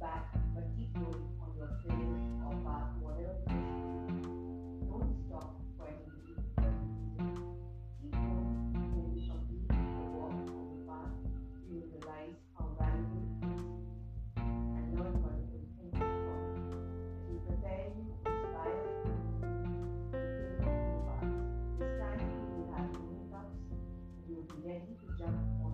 back, but keep going on your trail or path, whatever position you Don't stop for anything. Keep going. When you complete the walk on the path, you will realize how valuable it is and learn wonderful things from it. It will prepare you, inspire you to take new path. This time you will have no ups you will be ready to jump on.